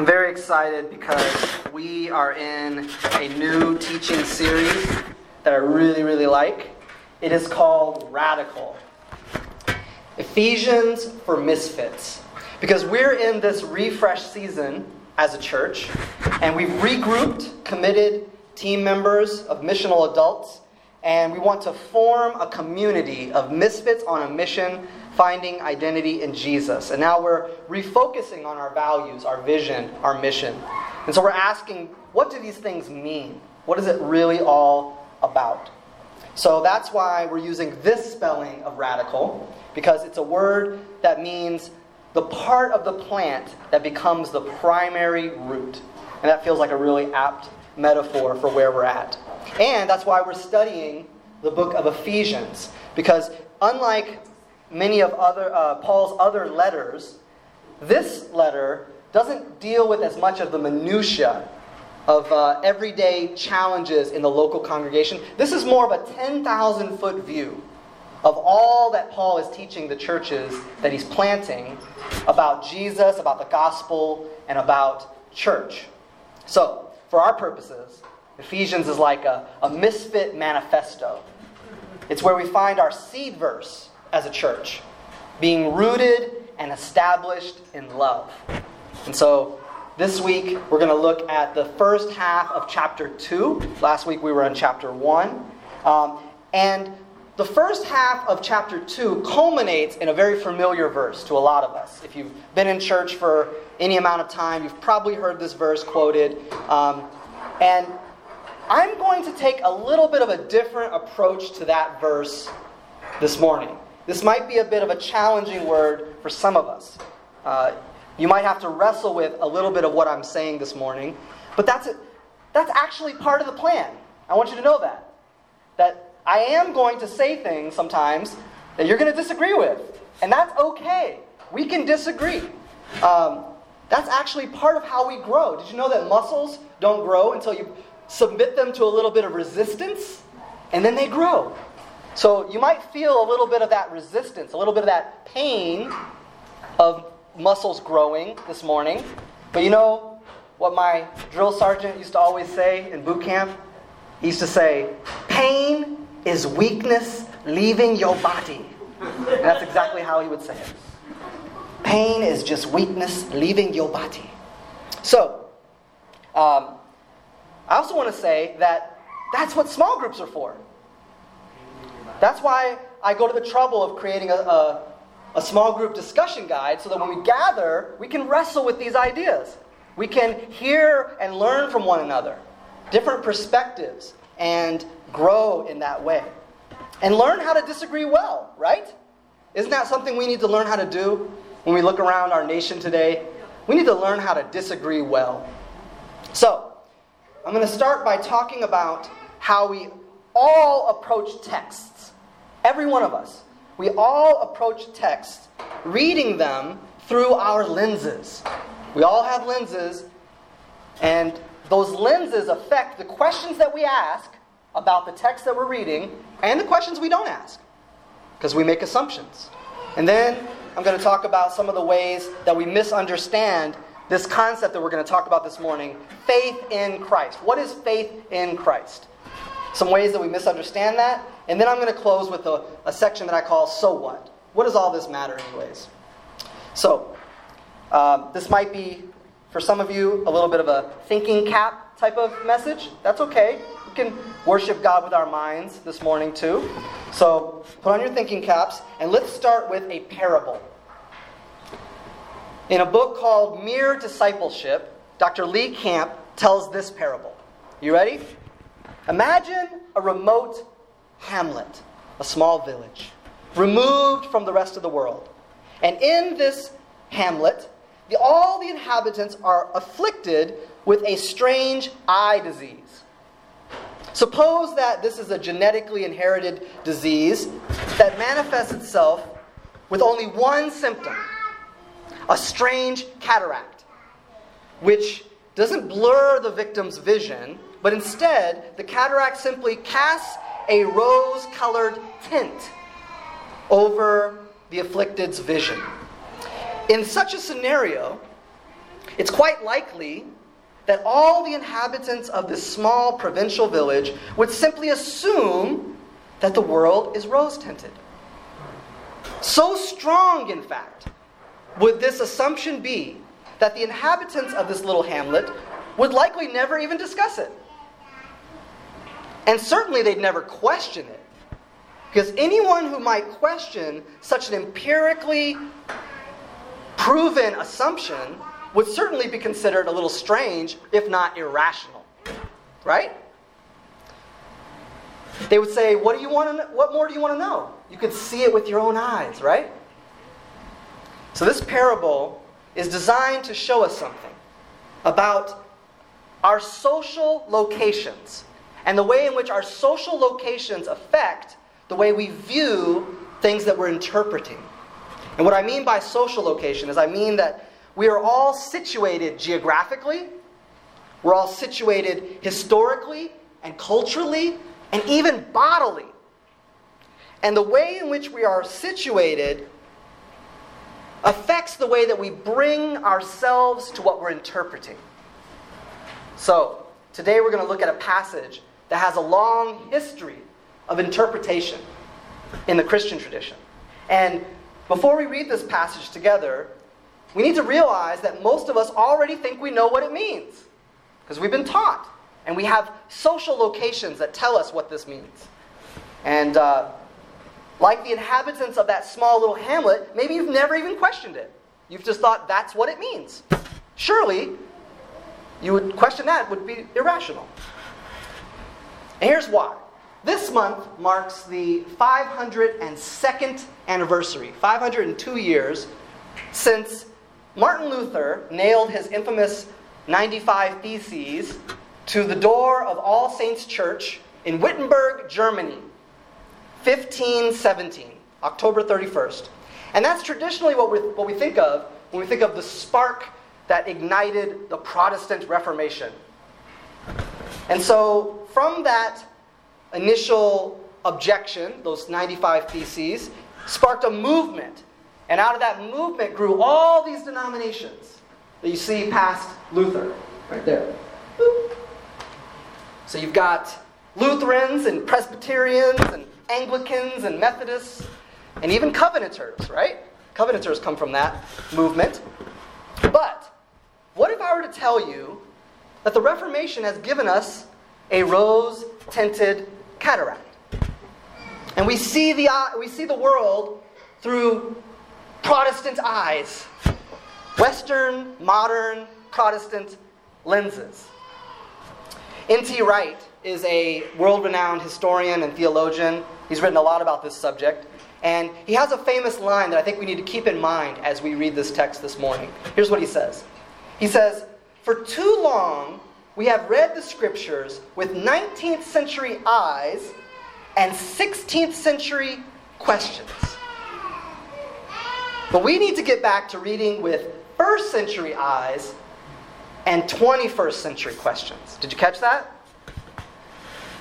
I'm very excited because we are in a new teaching series that I really, really like. It is called Radical Ephesians for Misfits. Because we're in this refresh season as a church, and we've regrouped committed team members of missional adults, and we want to form a community of misfits on a mission finding identity in Jesus. And now we're refocusing on our values, our vision, our mission. And so we're asking, what do these things mean? What is it really all about? So that's why we're using this spelling of radical, because it's a word that means the part of the plant that becomes the primary root. And that feels like a really apt metaphor for where we're at. And that's why we're studying the book of Ephesians, because unlike many of other, uh, Paul's other letters, this letter doesn't deal with as much of the minutiae of uh, everyday challenges in the local congregation. This is more of a 10,000 foot view of all that Paul is teaching the churches that he's planting about Jesus, about the gospel, and about church. So, for our purposes, Ephesians is like a, a misfit manifesto. It's where we find our seed verse as a church, being rooted and established in love. And so this week we're going to look at the first half of chapter 2. Last week we were in chapter 1. Um, and the first half of chapter 2 culminates in a very familiar verse to a lot of us. If you've been in church for any amount of time, you've probably heard this verse quoted. Um, and I'm going to take a little bit of a different approach to that verse this morning. This might be a bit of a challenging word for some of us. Uh, you might have to wrestle with a little bit of what I'm saying this morning, but that's, a, that's actually part of the plan. I want you to know that. That I am going to say things sometimes that you're going to disagree with, and that's okay. We can disagree. Um, that's actually part of how we grow. Did you know that muscles don't grow until you submit them to a little bit of resistance, and then they grow? So you might feel a little bit of that resistance, a little bit of that pain of muscles growing this morning. But you know what my drill sergeant used to always say in boot camp? He used to say, Pain is weakness leaving your body. And that's exactly how he would say it. Pain is just weakness leaving your body. So, um, I also want to say that that's what small groups are for. That's why I go to the trouble of creating a, a, a small group discussion guide so that when we gather, we can wrestle with these ideas. We can hear and learn from one another, different perspectives, and grow in that way. And learn how to disagree well, right? Isn't that something we need to learn how to do when we look around our nation today? We need to learn how to disagree well. So, I'm going to start by talking about how we all approach texts. Every one of us. We all approach texts reading them through our lenses. We all have lenses, and those lenses affect the questions that we ask about the text that we're reading and the questions we don't ask because we make assumptions. And then I'm going to talk about some of the ways that we misunderstand this concept that we're going to talk about this morning faith in Christ. What is faith in Christ? Some ways that we misunderstand that, and then I'm going to close with a, a section that I call So What? What does all this matter, anyways? So, um, this might be, for some of you, a little bit of a thinking cap type of message. That's okay. We can worship God with our minds this morning, too. So, put on your thinking caps, and let's start with a parable. In a book called Mere Discipleship, Dr. Lee Camp tells this parable. You ready? Imagine a remote hamlet, a small village, removed from the rest of the world. And in this hamlet, the, all the inhabitants are afflicted with a strange eye disease. Suppose that this is a genetically inherited disease that manifests itself with only one symptom a strange cataract, which doesn't blur the victim's vision, but instead, the cataract simply casts a rose colored tint over the afflicted's vision. In such a scenario, It's quite likely that all the inhabitants of this small provincial village would simply assume that the world is rose tinted. So strong, in fact, would this assumption be that the inhabitants of this little hamlet would likely never even discuss it. And certainly they'd never question it. Because anyone who might question such an empirically proven assumption would certainly be considered a little strange, if not irrational. Right? They would say, "What do you want to what more do you want to know? You could see it with your own eyes, right?" So this parable is designed to show us something about our social locations and the way in which our social locations affect the way we view things that we're interpreting. And what I mean by social location is I mean that we are all situated geographically, we're all situated historically and culturally, and even bodily. And the way in which we are situated affects the way that we bring ourselves to what we're interpreting. So, today we're going to look at a passage that has a long history of interpretation in the Christian tradition. And before we read this passage together, we need to realize that most of us already think we know what it means because we've been taught. And we have social locations that tell us what this means. And uh, like the inhabitants of that small little hamlet, maybe you've never even questioned it. You've just thought that's what it means. Surely, you would question that would be irrational. And here's why. This month marks the 502nd anniversary, 502 years since Martin Luther nailed his infamous 95 Theses to the door of All Saints Church in Wittenberg, Germany, 1517, October 31st. And that's traditionally what, we what we think of when we think of the spark that ignited the Protestant Reformation. And so, from that initial objection, those 95 theses, sparked a movement. And out of that movement grew all these denominations that you see past Luther, right there. So you've got Lutherans and Presbyterians and Anglicans and Methodists and even Covenanters, right? Covenanters come from that movement. But what if I were to tell you that the Reformation has given us a rose tinted cataract. And we see the, uh, we see the world through Protestant eyes, Western, modern, Protestant lenses. N.T. Wright is a world renowned historian and theologian. He's written a lot about this subject. And he has a famous line that I think we need to keep in mind as we read this text this morning. Here's what he says He says, For too long, we have read the scriptures with 19th century eyes and 16th century questions. But we need to get back to reading with first century eyes and 21st century questions. Did you catch that?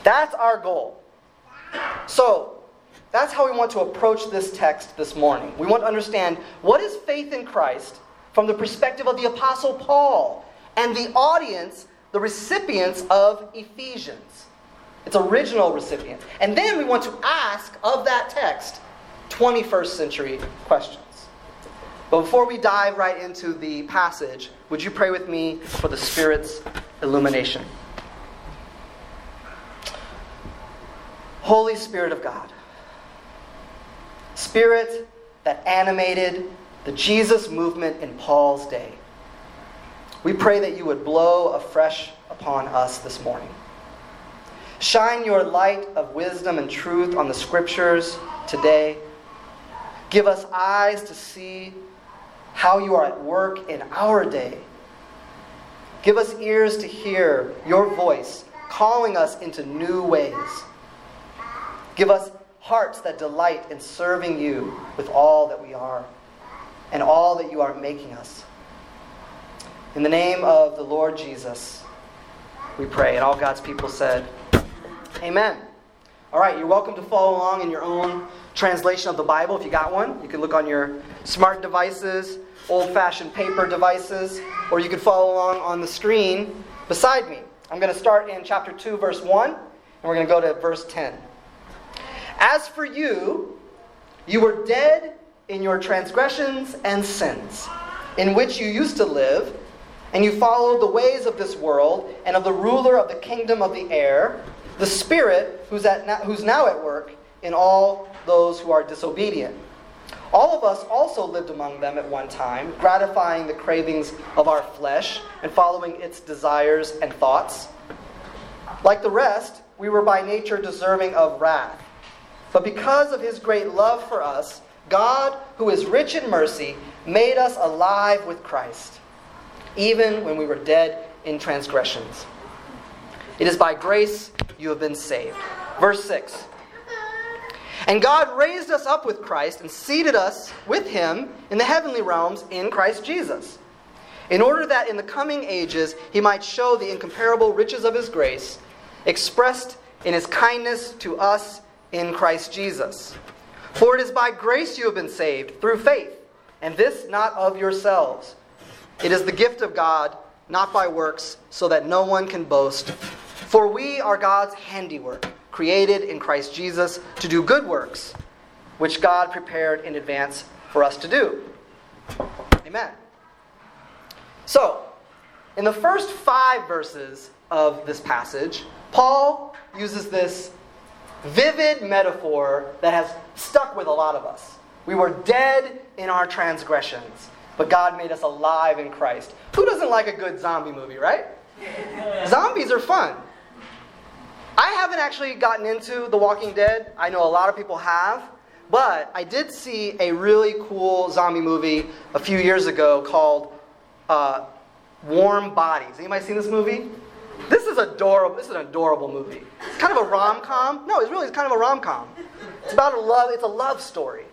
That's our goal. So, that's how we want to approach this text this morning. We want to understand what is faith in Christ from the perspective of the Apostle Paul and the audience the recipients of Ephesians, its original recipients. And then we want to ask of that text 21st century questions. But before we dive right into the passage, would you pray with me for the Spirit's illumination? Holy Spirit of God, Spirit that animated the Jesus movement in Paul's day. We pray that you would blow afresh upon us this morning. Shine your light of wisdom and truth on the scriptures today. Give us eyes to see how you are at work in our day. Give us ears to hear your voice calling us into new ways. Give us hearts that delight in serving you with all that we are and all that you are making us. In the name of the Lord Jesus, we pray. And all God's people said, Amen. All right, you're welcome to follow along in your own translation of the Bible if you got one. You can look on your smart devices, old fashioned paper devices, or you can follow along on the screen beside me. I'm going to start in chapter 2, verse 1, and we're going to go to verse 10. As for you, you were dead in your transgressions and sins, in which you used to live, and you followed the ways of this world and of the ruler of the kingdom of the air, the Spirit who's, at, who's now at work in all those who are disobedient. All of us also lived among them at one time, gratifying the cravings of our flesh and following its desires and thoughts. Like the rest, we were by nature deserving of wrath. But because of his great love for us, God, who is rich in mercy, made us alive with Christ, even when we were dead in transgressions. It is by grace you have been saved. Verse 6. And God raised us up with Christ and seated us with him in the heavenly realms in Christ Jesus, in order that in the coming ages he might show the incomparable riches of his grace, expressed in his kindness to us in Christ Jesus. For it is by grace you have been saved, through faith, and this not of yourselves. It is the gift of God, not by works, so that no one can boast. For we are God's handiwork created in Christ Jesus to do good works, which God prepared in advance for us to do. Amen. So, in the first five verses of this passage, Paul uses this vivid metaphor that has stuck with a lot of us. We were dead in our transgressions, but God made us alive in Christ. Who doesn't like a good zombie movie, right? Zombies are fun. I haven't actually gotten into The Walking Dead. I know a lot of people have. But I did see a really cool zombie movie a few years ago called uh, Warm Bodies. Anybody seen this movie? This is adorable. This is an adorable movie. It's kind of a rom com. No, it's really it's kind of a rom com. It's about a love. It's a love story,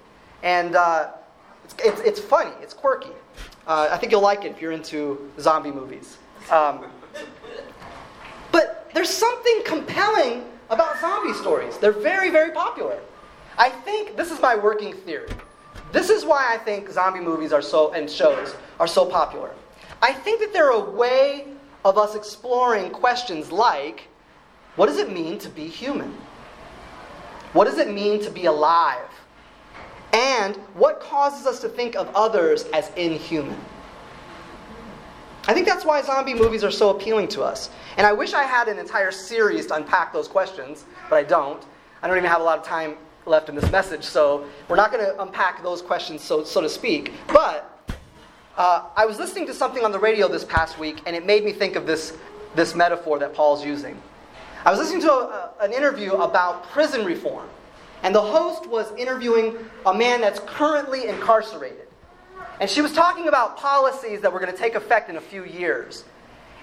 and uh, it's, it's, it's funny. It's quirky. Uh, I think you'll like it if you're into zombie movies. Um, but there's something compelling about zombie stories. They're very, very popular. I think this is my working theory. This is why I think zombie movies are so and shows are so popular. I think that they're a way of us exploring questions like what does it mean to be human? What does it mean to be alive? And what causes us to think of others as inhuman? I think that's why zombie movies are so appealing to us. And I wish I had an entire series to unpack those questions, but I don't. I don't even have a lot of time left in this message, so we're not going to unpack those questions, so, so to speak. But uh, I was listening to something on the radio this past week, and it made me think of this, this metaphor that Paul's using. I was listening to a, a, an interview about prison reform, and the host was interviewing a man that's currently incarcerated. And she was talking about policies that were going to take effect in a few years.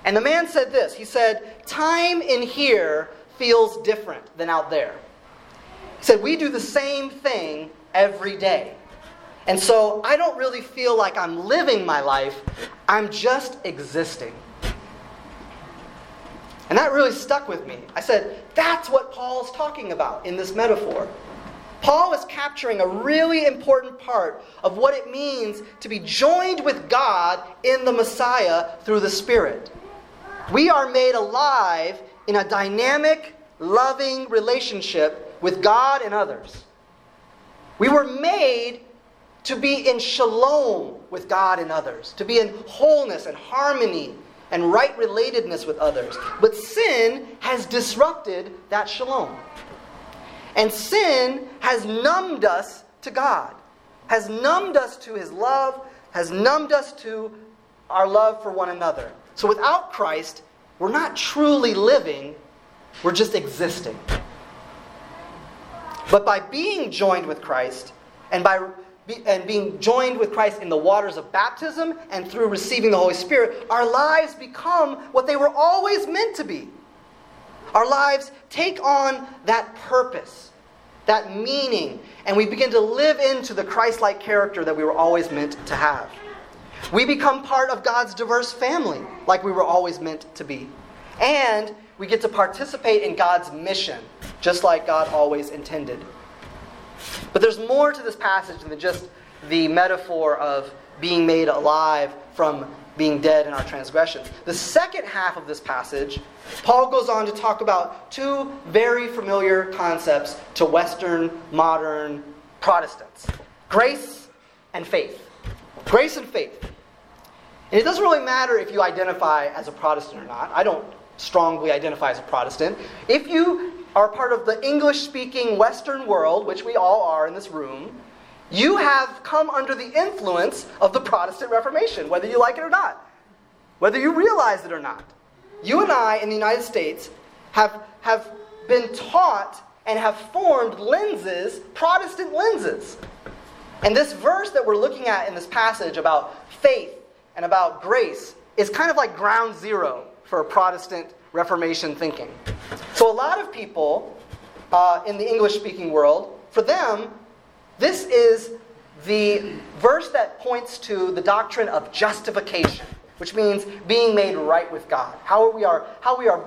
And the man said this He said, Time in here feels different than out there. He said, We do the same thing every day. And so I don't really feel like I'm living my life, I'm just existing. And that really stuck with me. I said, That's what Paul's talking about in this metaphor. Paul is capturing a really important part of what it means to be joined with God in the Messiah through the Spirit. We are made alive in a dynamic, loving relationship with God and others. We were made to be in shalom with God and others, to be in wholeness and harmony and right relatedness with others. But sin has disrupted that shalom. And sin has numbed us to God, has numbed us to His love, has numbed us to our love for one another. So without Christ, we're not truly living, we're just existing. But by being joined with Christ and by and being joined with Christ in the waters of baptism and through receiving the Holy Spirit, our lives become what they were always meant to be. Our lives take on that purpose, that meaning, and we begin to live into the Christ like character that we were always meant to have. We become part of God's diverse family, like we were always meant to be. And we get to participate in God's mission just like God always intended. But there's more to this passage than just the metaphor of being made alive from being dead in our transgressions. The second half of this passage, Paul goes on to talk about two very familiar concepts to Western modern Protestants grace and faith. Grace and faith. And it doesn't really matter if you identify as a Protestant or not. I don't strongly identify as a Protestant. If you are part of the English speaking Western world, which we all are in this room, you have come under the influence of the Protestant Reformation, whether you like it or not, whether you realize it or not. You and I in the United States have, have been taught and have formed lenses, Protestant lenses. And this verse that we're looking at in this passage about faith and about grace is kind of like ground zero for a Protestant Reformation thinking. So, a lot of people uh, in the English speaking world, for them, this is the verse that points to the doctrine of justification, which means being made right with God. How we are, how we are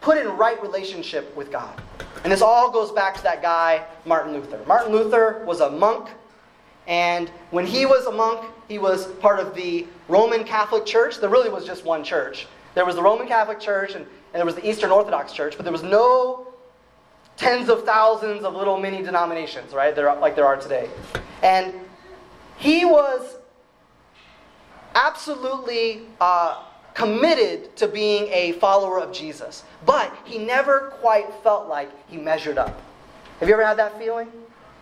put in right relationship with God. And this all goes back to that guy, Martin Luther. Martin Luther was a monk, and when he was a monk, he was part of the Roman Catholic Church. There really was just one church. There was the Roman Catholic Church and, and there was the Eastern Orthodox Church, but there was no tens of thousands of little mini denominations, right? There, like there are today. And he was absolutely uh, committed to being a follower of Jesus, but he never quite felt like he measured up. Have you ever had that feeling?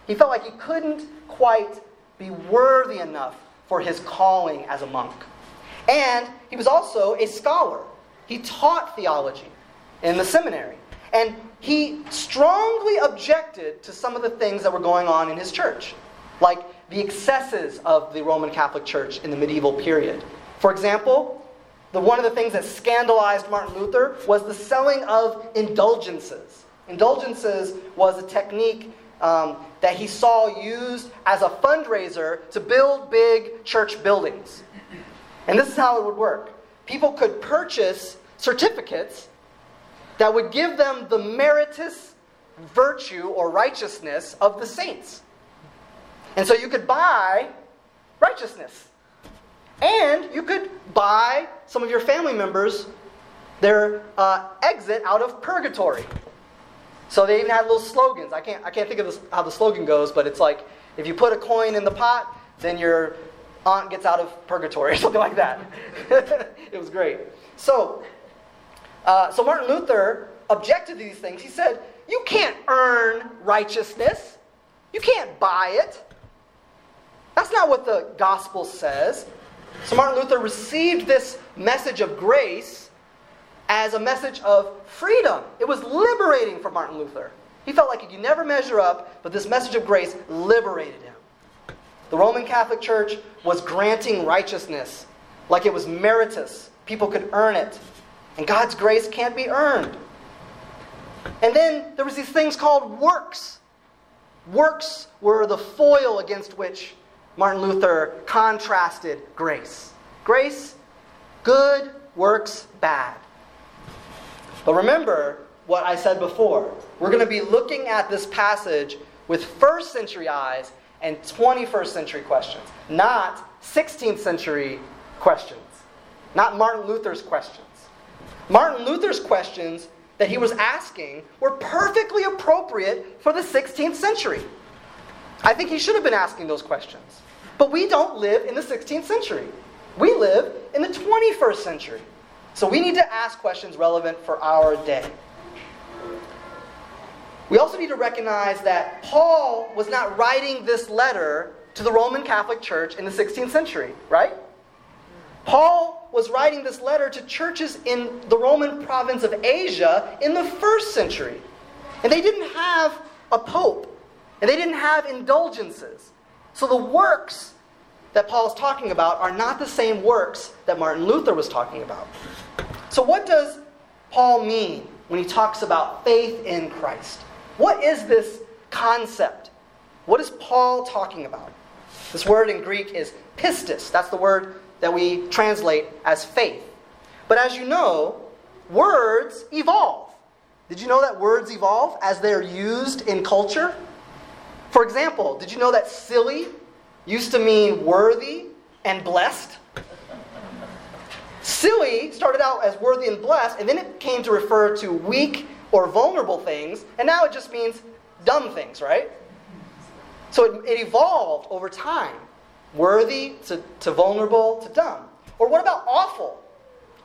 He felt like he couldn't quite be worthy enough for his calling as a monk. And he was also a scholar. He taught theology in the seminary. And he strongly objected to some of the things that were going on in his church, like the excesses of the Roman Catholic Church in the medieval period. For example, the, one of the things that scandalized Martin Luther was the selling of indulgences. Indulgences was a technique um, that he saw used as a fundraiser to build big church buildings. And this is how it would work people could purchase certificates that would give them the meritus virtue or righteousness of the saints. And so you could buy righteousness. And you could buy some of your family members their uh, exit out of purgatory. So they even had little slogans. I can't, I can't think of this, how the slogan goes, but it's like if you put a coin in the pot, then your aunt gets out of purgatory or something like that. it was great. So, uh, so Martin Luther objected to these things. He said, You can't earn righteousness, you can't buy it. That's not what the gospel says. So Martin Luther received this message of grace as a message of freedom. It was liberating for Martin Luther. He felt like he could never measure up, but this message of grace liberated him. The Roman Catholic Church was granting righteousness like it was meritus. People could earn it. And God's grace can't be earned. And then there was these things called works. Works were the foil against which Martin Luther contrasted grace. Grace, good, works, bad. But remember what I said before. We're going to be looking at this passage with first century eyes and 21st century questions, not 16th century questions, not Martin Luther's questions. Martin Luther's questions that he was asking were perfectly appropriate for the 16th century. I think he should have been asking those questions. But we don't live in the 16th century. We live in the 21st century. So we need to ask questions relevant for our day. We also need to recognize that Paul was not writing this letter to the Roman Catholic Church in the 16th century, right? Paul was writing this letter to churches in the Roman province of Asia in the first century. And they didn't have a pope, and they didn't have indulgences. So the works that Paul is talking about are not the same works that Martin Luther was talking about. So, what does Paul mean when he talks about faith in Christ? What is this concept? What is Paul talking about? This word in Greek is pistis. That's the word that we translate as faith. But as you know, words evolve. Did you know that words evolve as they're used in culture? For example, did you know that silly used to mean worthy and blessed? Silly started out as worthy and blessed, and then it came to refer to weak or vulnerable things, and now it just means dumb things, right? So it, it evolved over time worthy to, to vulnerable to dumb. Or what about awful?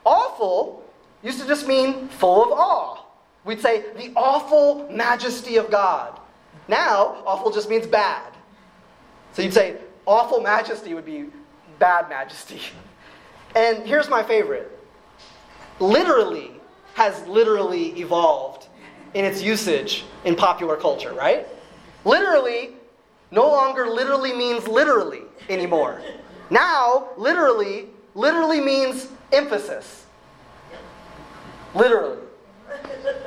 Awful used to just mean full of awe. We'd say the awful majesty of God. Now, awful just means bad. So you'd say awful majesty would be bad majesty. And here's my favorite literally has literally evolved in its usage in popular culture, right? Literally no longer literally means literally anymore. Now, literally, literally means emphasis. Literally.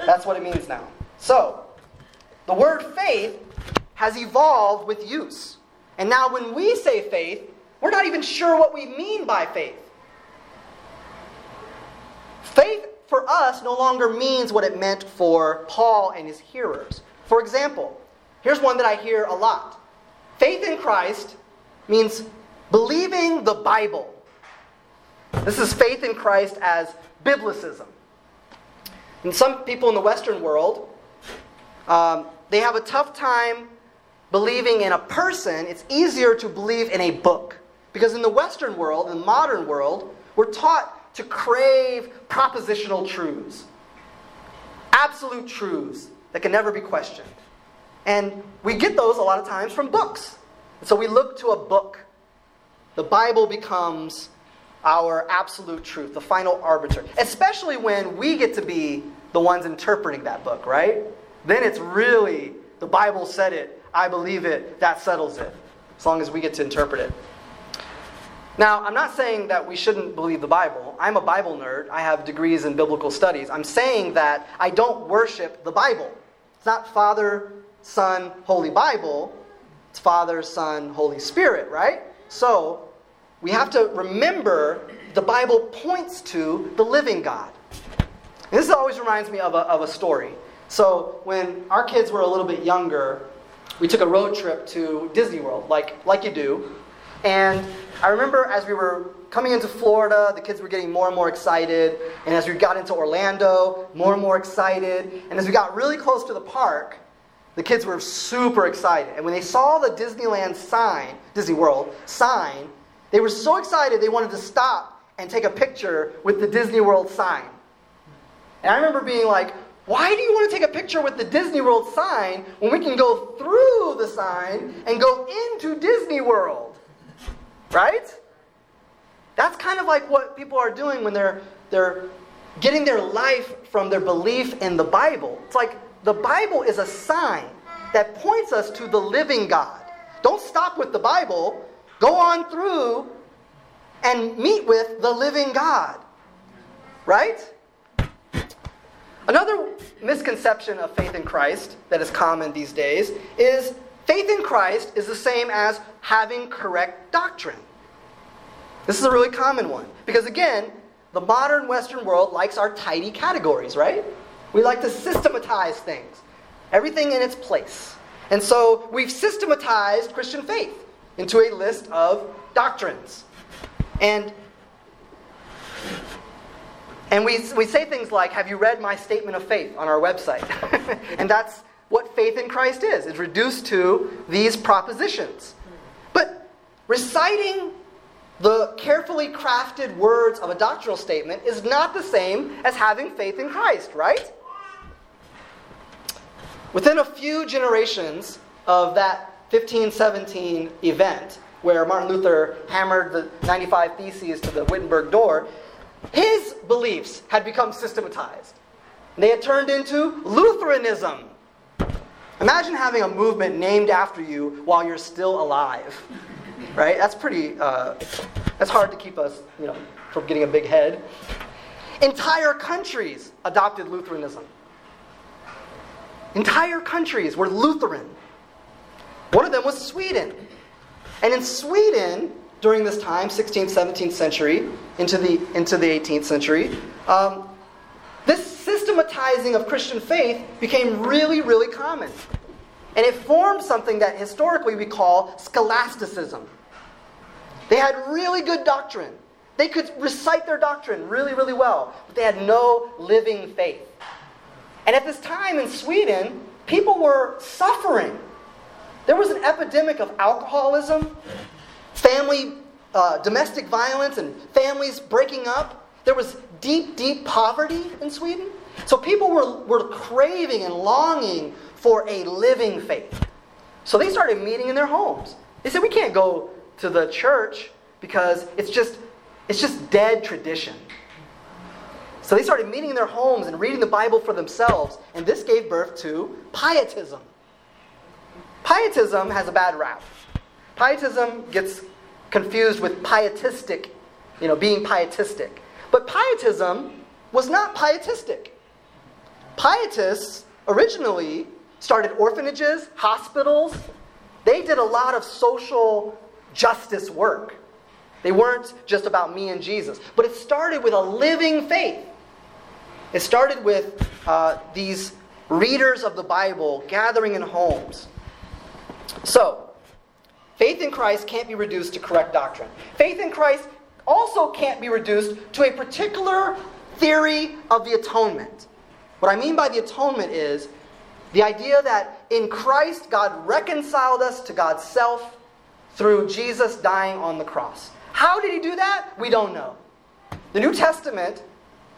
That's what it means now. So, the word faith has evolved with use. And now, when we say faith, we're not even sure what we mean by faith. Faith for us no longer means what it meant for Paul and his hearers. For example, here's one that I hear a lot faith in Christ means believing the Bible. This is faith in Christ as biblicism. And some people in the Western world, um, they have a tough time believing in a person. It's easier to believe in a book. Because in the Western world, in the modern world, we're taught to crave propositional truths, absolute truths that can never be questioned. And we get those a lot of times from books. And so we look to a book. The Bible becomes our absolute truth, the final arbiter, especially when we get to be the ones interpreting that book, right? Then it's really, the Bible said it, I believe it, that settles it, as long as we get to interpret it. Now, I'm not saying that we shouldn't believe the Bible. I'm a Bible nerd. I have degrees in biblical studies. I'm saying that I don't worship the Bible. It's not Father, Son, Holy Bible. It's Father, Son, Holy Spirit, right? So, we have to remember the Bible points to the living God. And this always reminds me of a, of a story. So, when our kids were a little bit younger, we took a road trip to Disney World, like, like you do. And I remember as we were coming into Florida, the kids were getting more and more excited. And as we got into Orlando, more and more excited. And as we got really close to the park, the kids were super excited. And when they saw the Disneyland sign, Disney World sign, they were so excited they wanted to stop and take a picture with the Disney World sign. And I remember being like, why do you want to take a picture with the Disney World sign when we can go through the sign and go into Disney World? Right? That's kind of like what people are doing when they're, they're getting their life from their belief in the Bible. It's like the Bible is a sign that points us to the living God. Don't stop with the Bible. Go on through and meet with the living God. Right? Another misconception of faith in Christ that is common these days is faith in Christ is the same as having correct doctrine. This is a really common one. Because again, the modern Western world likes our tidy categories, right? We like to systematize things, everything in its place. And so we've systematized Christian faith into a list of doctrines. And and we, we say things like, Have you read my statement of faith on our website? and that's what faith in Christ is. It's reduced to these propositions. But reciting the carefully crafted words of a doctrinal statement is not the same as having faith in Christ, right? Within a few generations of that 1517 event, where Martin Luther hammered the 95 Theses to the Wittenberg door, his beliefs had become systematized. They had turned into Lutheranism. Imagine having a movement named after you while you're still alive. Right? That's pretty, uh, that's hard to keep us, you know, from getting a big head. Entire countries adopted Lutheranism. Entire countries were Lutheran. One of them was Sweden. And in Sweden, during this time, 16th, 17th century, into the, into the 18th century, um, This systematizing of Christian faith became really, really common. And it formed something that historically we call scholasticism. They had really good doctrine. They could recite their doctrine really, really well, but they had no living faith. And at this time in Sweden, people were suffering. There was an epidemic of alcoholism, family, uh, domestic violence, and families breaking up. There was deep, deep poverty in Sweden. So people were, were craving and longing for a living faith. So they started meeting in their homes. They said, We can't go to the church because it's just, it's just dead tradition. So they started meeting in their homes and reading the Bible for themselves, and this gave birth to pietism. Pietism has a bad rap. Pietism gets confused with pietistic, you know, being pietistic. But pietism was not pietistic. Pietists originally started orphanages, hospitals. They did a lot of social justice work. They weren't just about me and Jesus. But it started with a living faith. It started with uh, these readers of the Bible gathering in homes. So, faith in Christ can't be reduced to correct doctrine. Faith in Christ also can't be reduced to a particular theory of the atonement. What I mean by the atonement is the idea that in Christ, God reconciled us to God's self through Jesus dying on the cross. How did he do that? We don't know. The New Testament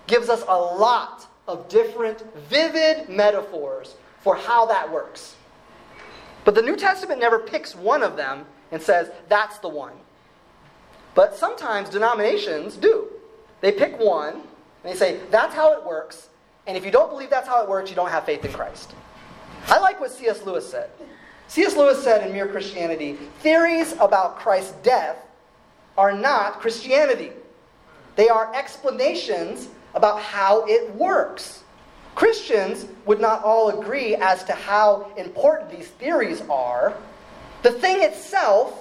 gives us a lot of different, vivid metaphors for how that works. But the New Testament never picks one of them and says, that's the one. But sometimes denominations do. They pick one and they say, that's how it works. And if you don't believe that's how it works, you don't have faith in Christ. I like what C.S. Lewis said. C.S. Lewis said in Mere Christianity theories about Christ's death are not Christianity, they are explanations about how it works. Christians would not all agree as to how important these theories are. The thing itself,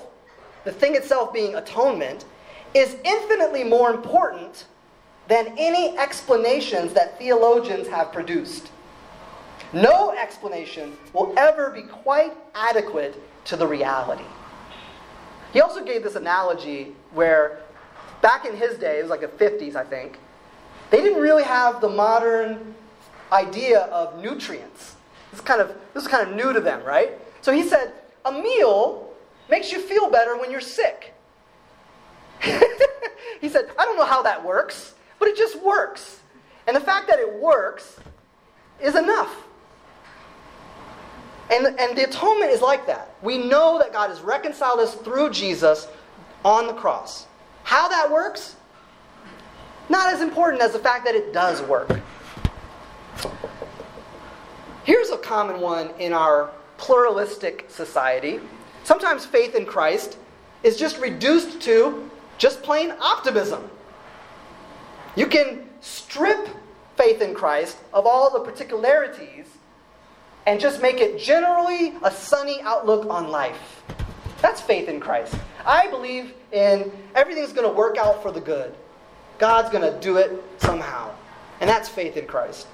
the thing itself being atonement, is infinitely more important than any explanations that theologians have produced. No explanation will ever be quite adequate to the reality. He also gave this analogy where back in his day, it was like the 50s, I think, they didn't really have the modern idea of nutrients. This is kind of, this is kind of new to them, right? So he said, a meal makes you feel better when you're sick. he said, I don't know how that works, but it just works. And the fact that it works is enough. And, and the atonement is like that. We know that God has reconciled us through Jesus on the cross. How that works, not as important as the fact that it does work. Here's a common one in our pluralistic society. Sometimes faith in Christ is just reduced to just plain optimism. You can strip faith in Christ of all the particularities and just make it generally a sunny outlook on life. That's faith in Christ. I believe in everything's going to work out for the good. God's going to do it somehow. And that's faith in Christ.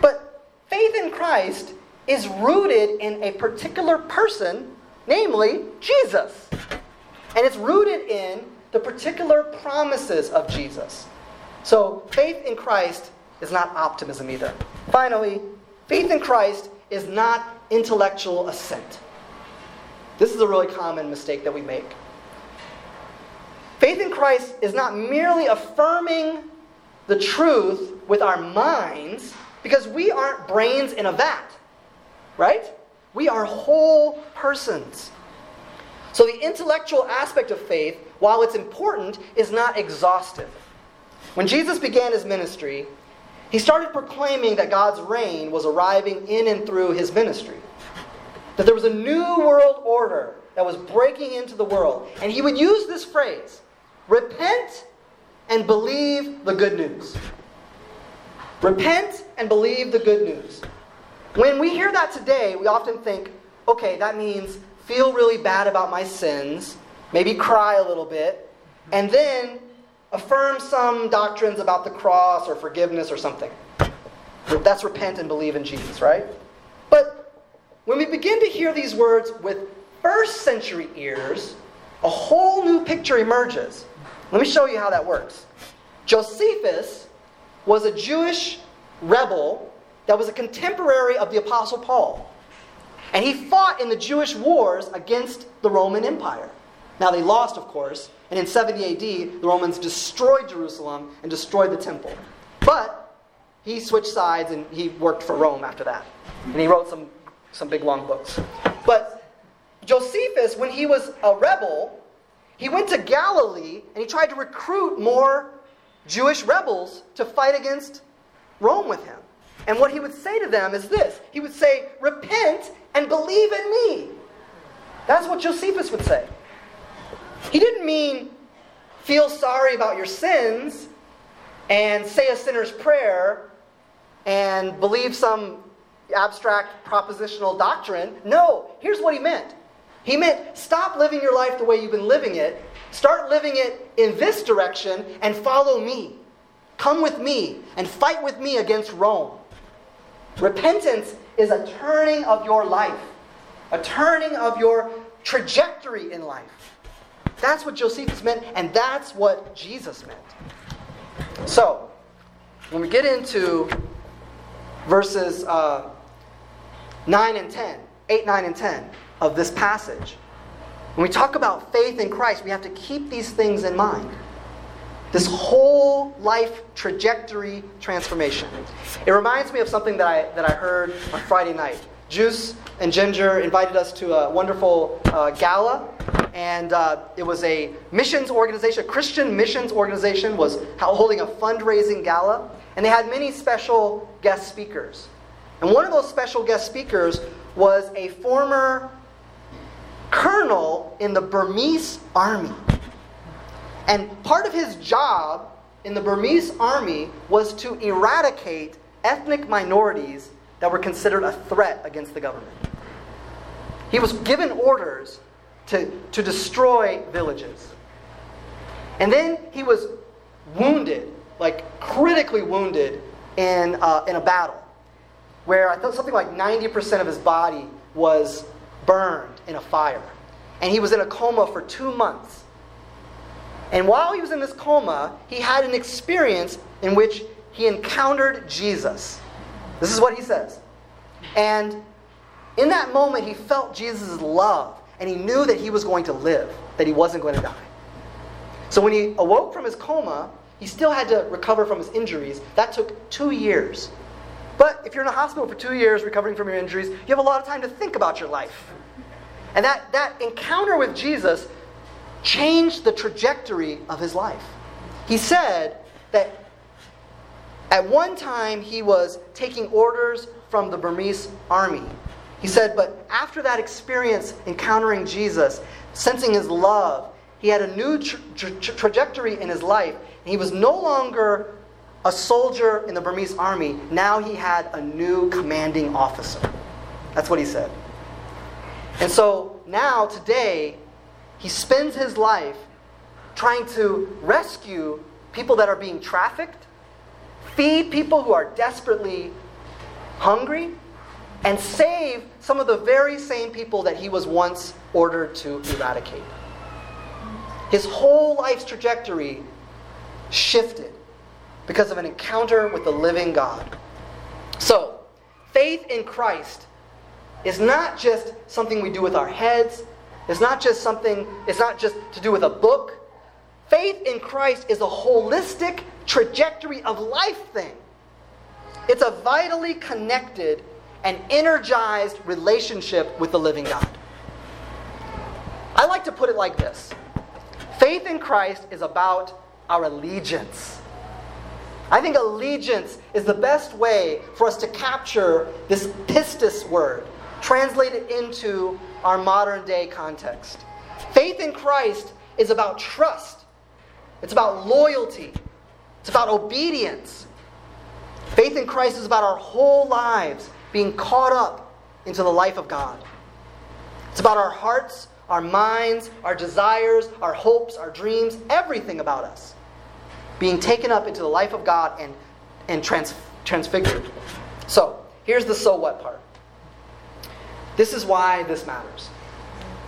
But faith in Christ is rooted in a particular person, namely Jesus. And it's rooted in the particular promises of Jesus. So faith in Christ is not optimism either. Finally, faith in Christ is not intellectual assent. This is a really common mistake that we make. Faith in Christ is not merely affirming the truth with our minds, because we aren't brains in a vat, right? We are whole persons. So the intellectual aspect of faith, while it's important, is not exhaustive. When Jesus began his ministry, he started proclaiming that God's reign was arriving in and through his ministry. That there was a new world order that was breaking into the world. And he would use this phrase repent and believe the good news. Repent and believe the good news. When we hear that today, we often think, okay, that means feel really bad about my sins, maybe cry a little bit, and then affirm some doctrines about the cross or forgiveness or something. That's repent and believe in Jesus, right? But when we begin to hear these words with first century ears, a whole new picture emerges. Let me show you how that works. Josephus was a Jewish rebel that was a contemporary of the Apostle Paul. And he fought in the Jewish wars against the Roman Empire. Now, they lost, of course, and in 70 AD, the Romans destroyed Jerusalem and destroyed the temple. But he switched sides and he worked for Rome after that. And he wrote some, some big long books. But Josephus, when he was a rebel, he went to Galilee and he tried to recruit more Jewish rebels to fight against Rome with him. And what he would say to them is this He would say, Repent and believe in me. That's what Josephus would say. He didn't mean feel sorry about your sins and say a sinner's prayer and believe some abstract propositional doctrine. No, here's what he meant. He meant stop living your life the way you've been living it, start living it in this direction, and follow me. Come with me and fight with me against Rome. Repentance is a turning of your life, a turning of your trajectory in life. That's what Josephus meant, and that's what Jesus meant. So, when we get into verses uh, 9 and 10, 8, 9, and 10 of this passage, when we talk about faith in Christ, we have to keep these things in mind. This whole life trajectory transformation. It reminds me of something that I, that I heard on Friday night. Juice and Ginger invited us to a wonderful uh, gala, and uh, it was a missions organization, a Christian missions organization, was holding a fundraising gala, and they had many special guest speakers. And one of those special guest speakers was a former colonel in the Burmese army. And part of his job in the Burmese army was to eradicate ethnic minorities that were considered a threat against the government. He was given orders to, to destroy villages. And then he was wounded, like critically wounded, in, uh, in a battle where I thought something like 90% of his body was burned in a fire. And he was in a coma for two months. And while he was in this coma, he had an experience in which he encountered Jesus. This is what he says. And in that moment, he felt Jesus' love, and he knew that he was going to live, that he wasn't going to die. So when he awoke from his coma, he still had to recover from his injuries. That took two years. But if you're in a hospital for two years recovering from your injuries, you have a lot of time to think about your life. And that, that encounter with Jesus changed the trajectory of his life. He said that at one time he was taking orders from the Burmese army. He said, but after that experience encountering Jesus, sensing his love, he had a new tra- tra- trajectory in his life. He was no longer a soldier in the Burmese army. Now he had a new commanding officer. That's what he said. And so now, today, he spends his life trying to rescue people that are being trafficked, feed people who are desperately hungry, and save some of the very same people that he was once ordered to eradicate. His whole life's trajectory shifted because of an encounter with the living God. So, faith in Christ is not just something we do with our heads, it's not just something, it's not just to do with a book. Faith in Christ is a holistic trajectory of life thing. It's a vitally connected and energized relationship with the living God. I like to put it like this faith in Christ is about our allegiance. I think allegiance is the best way for us to capture this pistis word, translated into our modern day context. Faith in Christ is about trust, it's about loyalty, it's about obedience. Faith in Christ is about our whole lives being caught up into the life of God. It's about our hearts, our minds, our desires, our hopes, our dreams, everything about us being taken up into the life of God and, and trans, transfigured. So, here's the so what part. This is why this matters.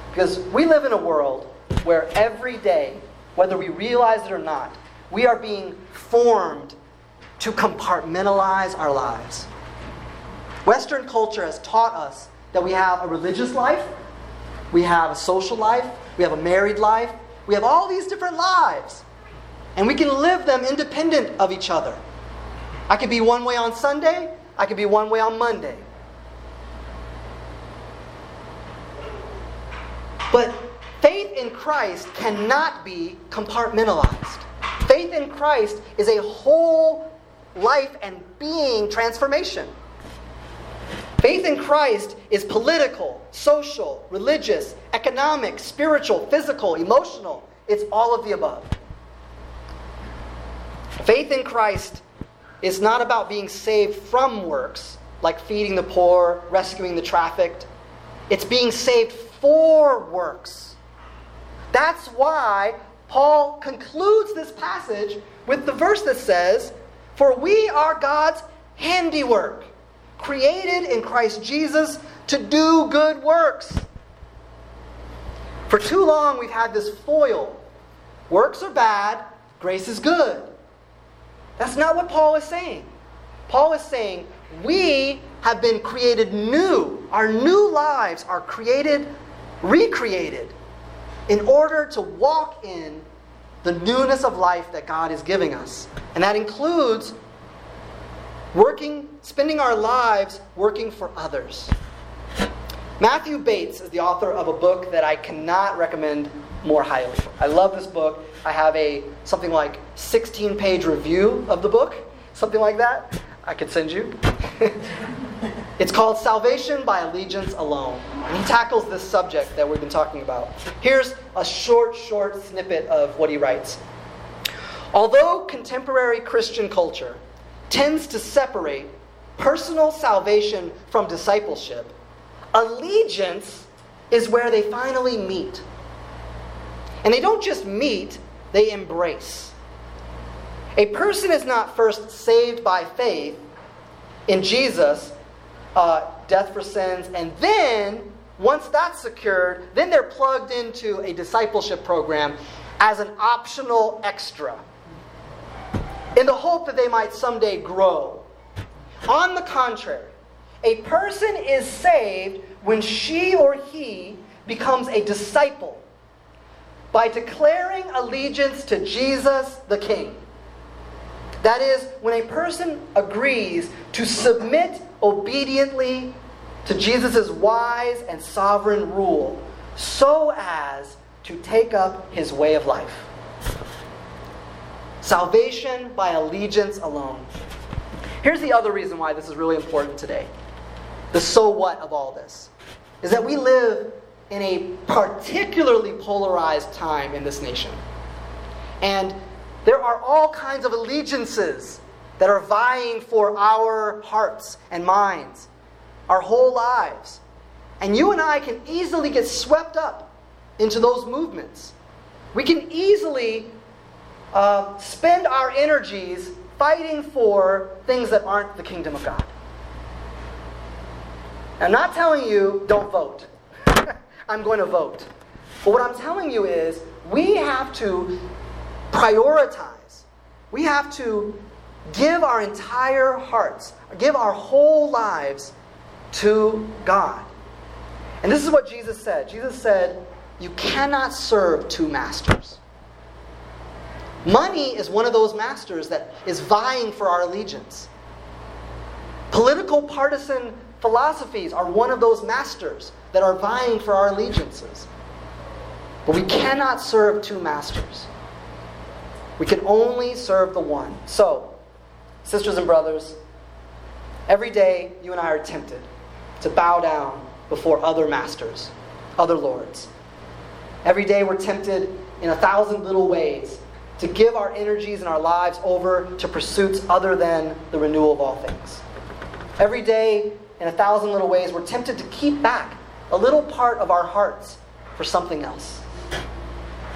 Because we live in a world where every day, whether we realize it or not, we are being formed to compartmentalize our lives. Western culture has taught us that we have a religious life, we have a social life, we have a married life, we have all these different lives. And we can live them independent of each other. I could be one way on Sunday, I could be one way on Monday. But faith in Christ cannot be compartmentalized. Faith in Christ is a whole life and being transformation. Faith in Christ is political, social, religious, economic, spiritual, physical, emotional. It's all of the above. Faith in Christ is not about being saved from works, like feeding the poor, rescuing the trafficked. It's being saved for works. That's why Paul concludes this passage with the verse that says, For we are God's handiwork created in Christ Jesus to do good works. For too long, we've had this foil works are bad, grace is good. That's not what Paul is saying. Paul is saying we have been created new. Our new lives are created, recreated, in order to walk in the newness of life that God is giving us. And that includes working, spending our lives working for others. Matthew Bates is the author of a book that I cannot recommend more highly. I love this book. I have a something like 16 page review of the book, something like that. I could send you. it's called Salvation by Allegiance Alone. And he tackles this subject that we've been talking about. Here's a short, short snippet of what he writes. Although contemporary Christian culture tends to separate personal salvation from discipleship, allegiance is where they finally meet. And they don't just meet, they embrace. A person is not first saved by faith in Jesus, uh, death for sins, and then, once that's secured, then they're plugged into a discipleship program as an optional extra in the hope that they might someday grow. On the contrary, a person is saved when she or he becomes a disciple by declaring allegiance to Jesus the King. That is, when a person agrees to submit obediently to Jesus' wise and sovereign rule so as to take up his way of life. Salvation by allegiance alone. Here's the other reason why this is really important today. The so what of all this is that we live in a particularly polarized time in this nation. And there are all kinds of allegiances that are vying for our hearts and minds, our whole lives. And you and I can easily get swept up into those movements. We can easily uh, spend our energies fighting for things that aren't the kingdom of God. I'm not telling you don't vote. I'm going to vote. But what I'm telling you is we have to prioritize. We have to give our entire hearts, give our whole lives to God. And this is what Jesus said. Jesus said, You cannot serve two masters. Money is one of those masters that is vying for our allegiance. Political partisan philosophies are one of those masters that are vying for our allegiances. But we cannot serve two masters. We can only serve the one. So, sisters and brothers, every day you and I are tempted to bow down before other masters, other lords. Every day we're tempted in a thousand little ways to give our energies and our lives over to pursuits other than the renewal of all things. Every day, in a thousand little ways, we're tempted to keep back a little part of our hearts for something else.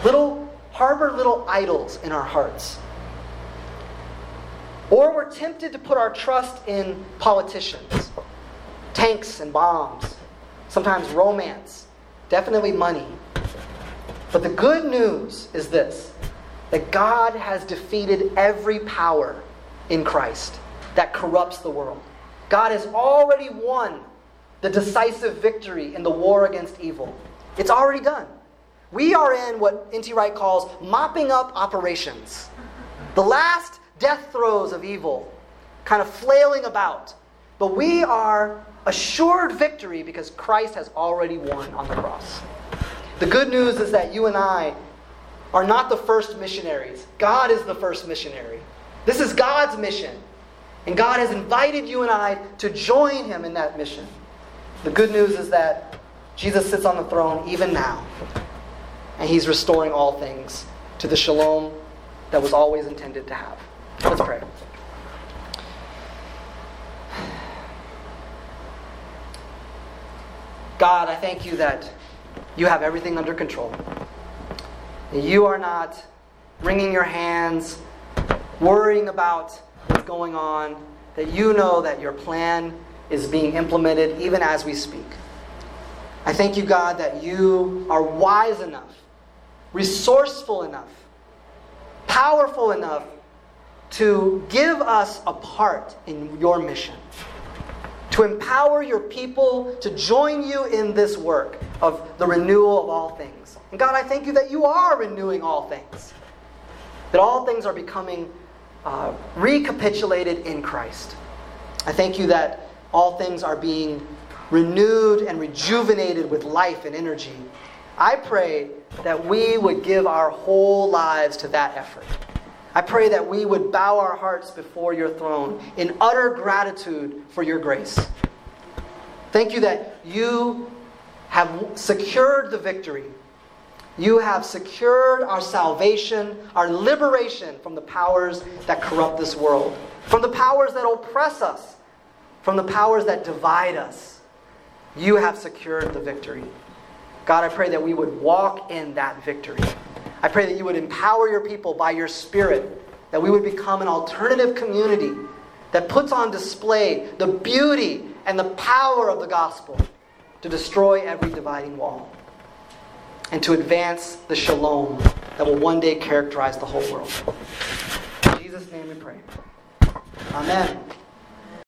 Little harbor little idols in our hearts. Or we're tempted to put our trust in politicians, tanks and bombs, sometimes romance, definitely money. But the good news is this that God has defeated every power in Christ that corrupts the world. God has already won the decisive victory in the war against evil. It's already done. We are in what N.T. Wright calls mopping up operations. The last death throes of evil, kind of flailing about. But we are assured victory because Christ has already won on the cross. The good news is that you and I are not the first missionaries. God is the first missionary. This is God's mission. And God has invited you and I to join Him in that mission. The good news is that Jesus sits on the throne even now. And He's restoring all things to the shalom that was always intended to have. Let's pray. God, I thank you that you have everything under control. You are not wringing your hands, worrying about what's going on, that you know that your plan is being implemented even as we speak. I thank you, God, that you are wise enough, resourceful enough, powerful enough to give us a part in your mission, to empower your people to join you in this work of the renewal of all things. And God, I thank you that you are renewing all things, that all things are becoming uh, recapitulated in Christ. I thank you that all things are being renewed and rejuvenated with life and energy. I pray that we would give our whole lives to that effort. I pray that we would bow our hearts before your throne in utter gratitude for your grace. Thank you that you have secured the victory. You have secured our salvation, our liberation from the powers that corrupt this world, from the powers that oppress us, from the powers that divide us. You have secured the victory. God, I pray that we would walk in that victory. I pray that you would empower your people by your Spirit, that we would become an alternative community that puts on display the beauty and the power of the gospel to destroy every dividing wall and to advance the shalom that will one day characterize the whole world. In Jesus' name we pray. Amen.